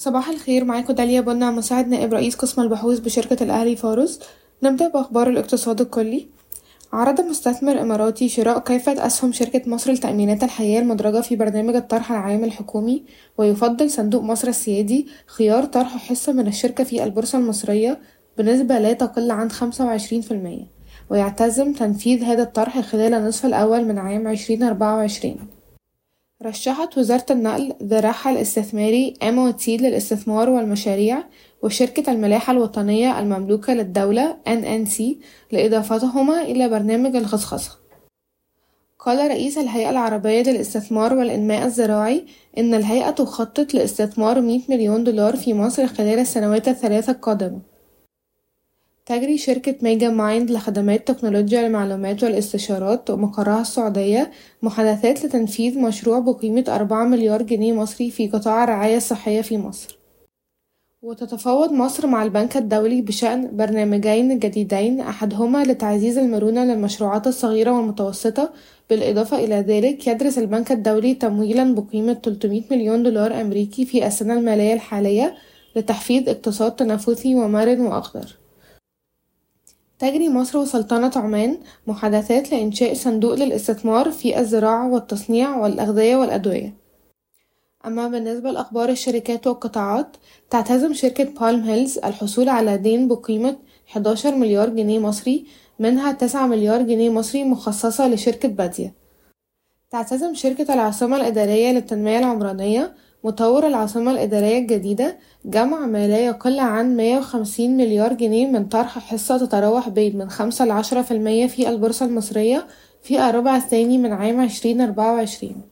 صباح الخير معاكم داليا بنا مساعد نائب رئيس قسم البحوث بشركة الأهلي فارس نبدأ بأخبار الاقتصاد الكلي. عرض مستثمر إماراتي شراء كافة أسهم شركة مصر لتأمينات الحياة المدرجة في برنامج الطرح العام الحكومي ويفضل صندوق مصر السيادي خيار طرح حصة من الشركة في البورصة المصرية بنسبة لا تقل عن خمسة وعشرين في المية ويعتزم تنفيذ هذا الطرح خلال النصف الأول من عام عشرين أربعة وعشرين. رشحت وزارة النقل ذراعها الاستثماري MOT للاستثمار والمشاريع وشركة الملاحة الوطنية المملوكة للدولة NNC لإضافتهما إلى برنامج الخصخصة. قال رئيس الهيئة العربية للاستثمار والإنماء الزراعي إن الهيئة تخطط لاستثمار 100 مليون دولار في مصر خلال السنوات الثلاثة القادمة. تجري شركة ميجا مايند لخدمات تكنولوجيا المعلومات والاستشارات ومقرها السعودية محادثات لتنفيذ مشروع بقيمة أربعة مليار جنيه مصري في قطاع الرعاية الصحية في مصر. وتتفاوض مصر مع البنك الدولي بشأن برنامجين جديدين أحدهما لتعزيز المرونة للمشروعات الصغيرة والمتوسطة. بالإضافة إلى ذلك يدرس البنك الدولي تمويلا بقيمة 300 مليون دولار أمريكي في السنة المالية الحالية لتحفيز اقتصاد تنافسي ومرن وأخضر. تجري مصر وسلطنة عمان محادثات لإنشاء صندوق للاستثمار في الزراعة والتصنيع والأغذية والأدوية. أما بالنسبة لأخبار الشركات والقطاعات تعتزم شركة بالم هيلز الحصول على دين بقيمة 11 مليار جنيه مصري منها 9 مليار جنيه مصري مخصصة لشركة بادية. تعتزم شركة العاصمة الإدارية للتنمية العمرانية مطور العاصمة الإدارية الجديدة جمع ما لا يقل عن 150 مليار جنيه من طرح حصة تتراوح بين من خمسة لعشرة في المية في البورصة المصرية في الربع الثاني من عام عشرين أربعة وعشرين.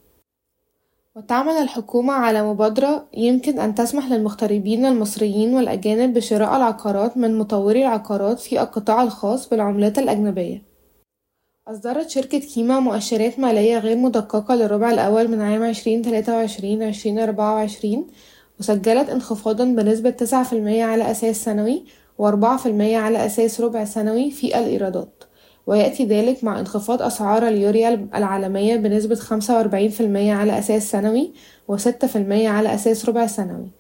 وتعمل الحكومة على مبادرة يمكن أن تسمح للمغتربين المصريين والأجانب بشراء العقارات من مطوري العقارات في القطاع الخاص بالعملات الأجنبية. أصدرت شركة كيما مؤشرات مالية غير مدققة للربع الأول من عام عشرين تلاتة وعشرين عشرين أربعة وعشرين وسجلت انخفاضا بنسبة تسعة في المية على أساس سنوي وأربعة في المية على أساس ربع سنوي في الإيرادات ويأتي ذلك مع انخفاض أسعار اليوريا العالمية بنسبة خمسة وأربعين في المية على أساس سنوي وستة في المية على أساس ربع سنوي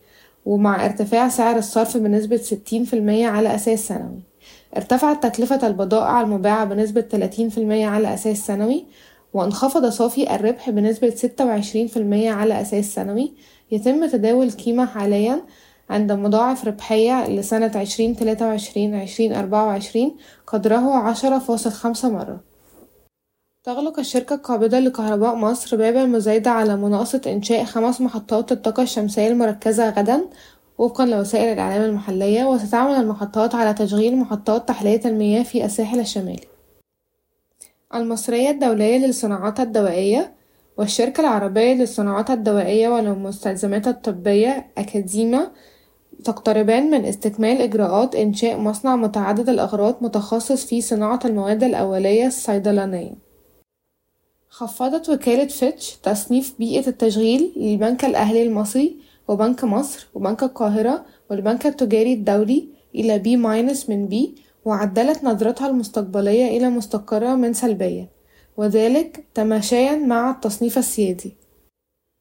ومع ارتفاع سعر الصرف بنسبة ستين في المية على أساس سنوي. ارتفعت تكلفة البضائع المباعة بنسبة 30% على أساس سنوي وانخفض صافي الربح بنسبة 26% على أساس سنوي. يتم تداول كيما حاليا عند مضاعف ربحية لسنة عشرين تلاتة وعشرين عشرين أربعة وعشرين قدره عشرة فاصل خمسة مرة. تغلق الشركة القابضة لكهرباء مصر باب المزايدة على مناقصة إنشاء خمس محطات الطاقة الشمسية المركزة غدا وفقا لوسائل الإعلام المحلية وستعمل المحطات على تشغيل محطات تحلية المياه في الساحل الشمالي. المصرية الدولية للصناعات الدوائية والشركة العربية للصناعات الدوائية والمستلزمات الطبية أكاديما تقتربان من استكمال إجراءات إنشاء مصنع متعدد الأغراض متخصص في صناعة المواد الأولية الصيدلانية. خفضت وكالة فيتش تصنيف بيئة التشغيل للبنك الأهلي المصري وبنك مصر وبنك القاهرة والبنك التجاري الدولي إلى B- من B وعدلت نظرتها المستقبلية إلى مستقرة من سلبية وذلك تماشيا مع التصنيف السيادي.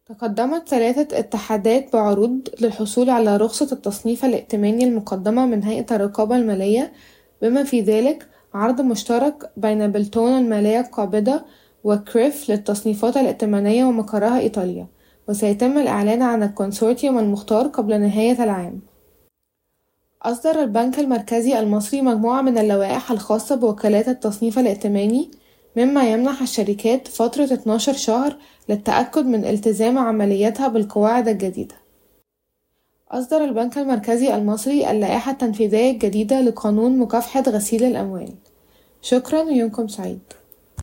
تقدمت ثلاثة اتحادات بعروض للحصول على رخصة التصنيف الائتماني المقدمة من هيئة الرقابة المالية بما في ذلك عرض مشترك بين بلتون المالية القابضة وكريف للتصنيفات الائتمانية ومقرها إيطاليا. وسيتم الإعلان عن الكونسورتيوم المختار قبل نهاية العام. أصدر البنك المركزي المصري مجموعة من اللوائح الخاصة بوكالات التصنيف الائتماني مما يمنح الشركات فترة 12 شهر للتأكد من التزام عملياتها بالقواعد الجديدة. أصدر البنك المركزي المصري اللائحة التنفيذية الجديدة لقانون مكافحة غسيل الأموال. شكرا ويومكم سعيد.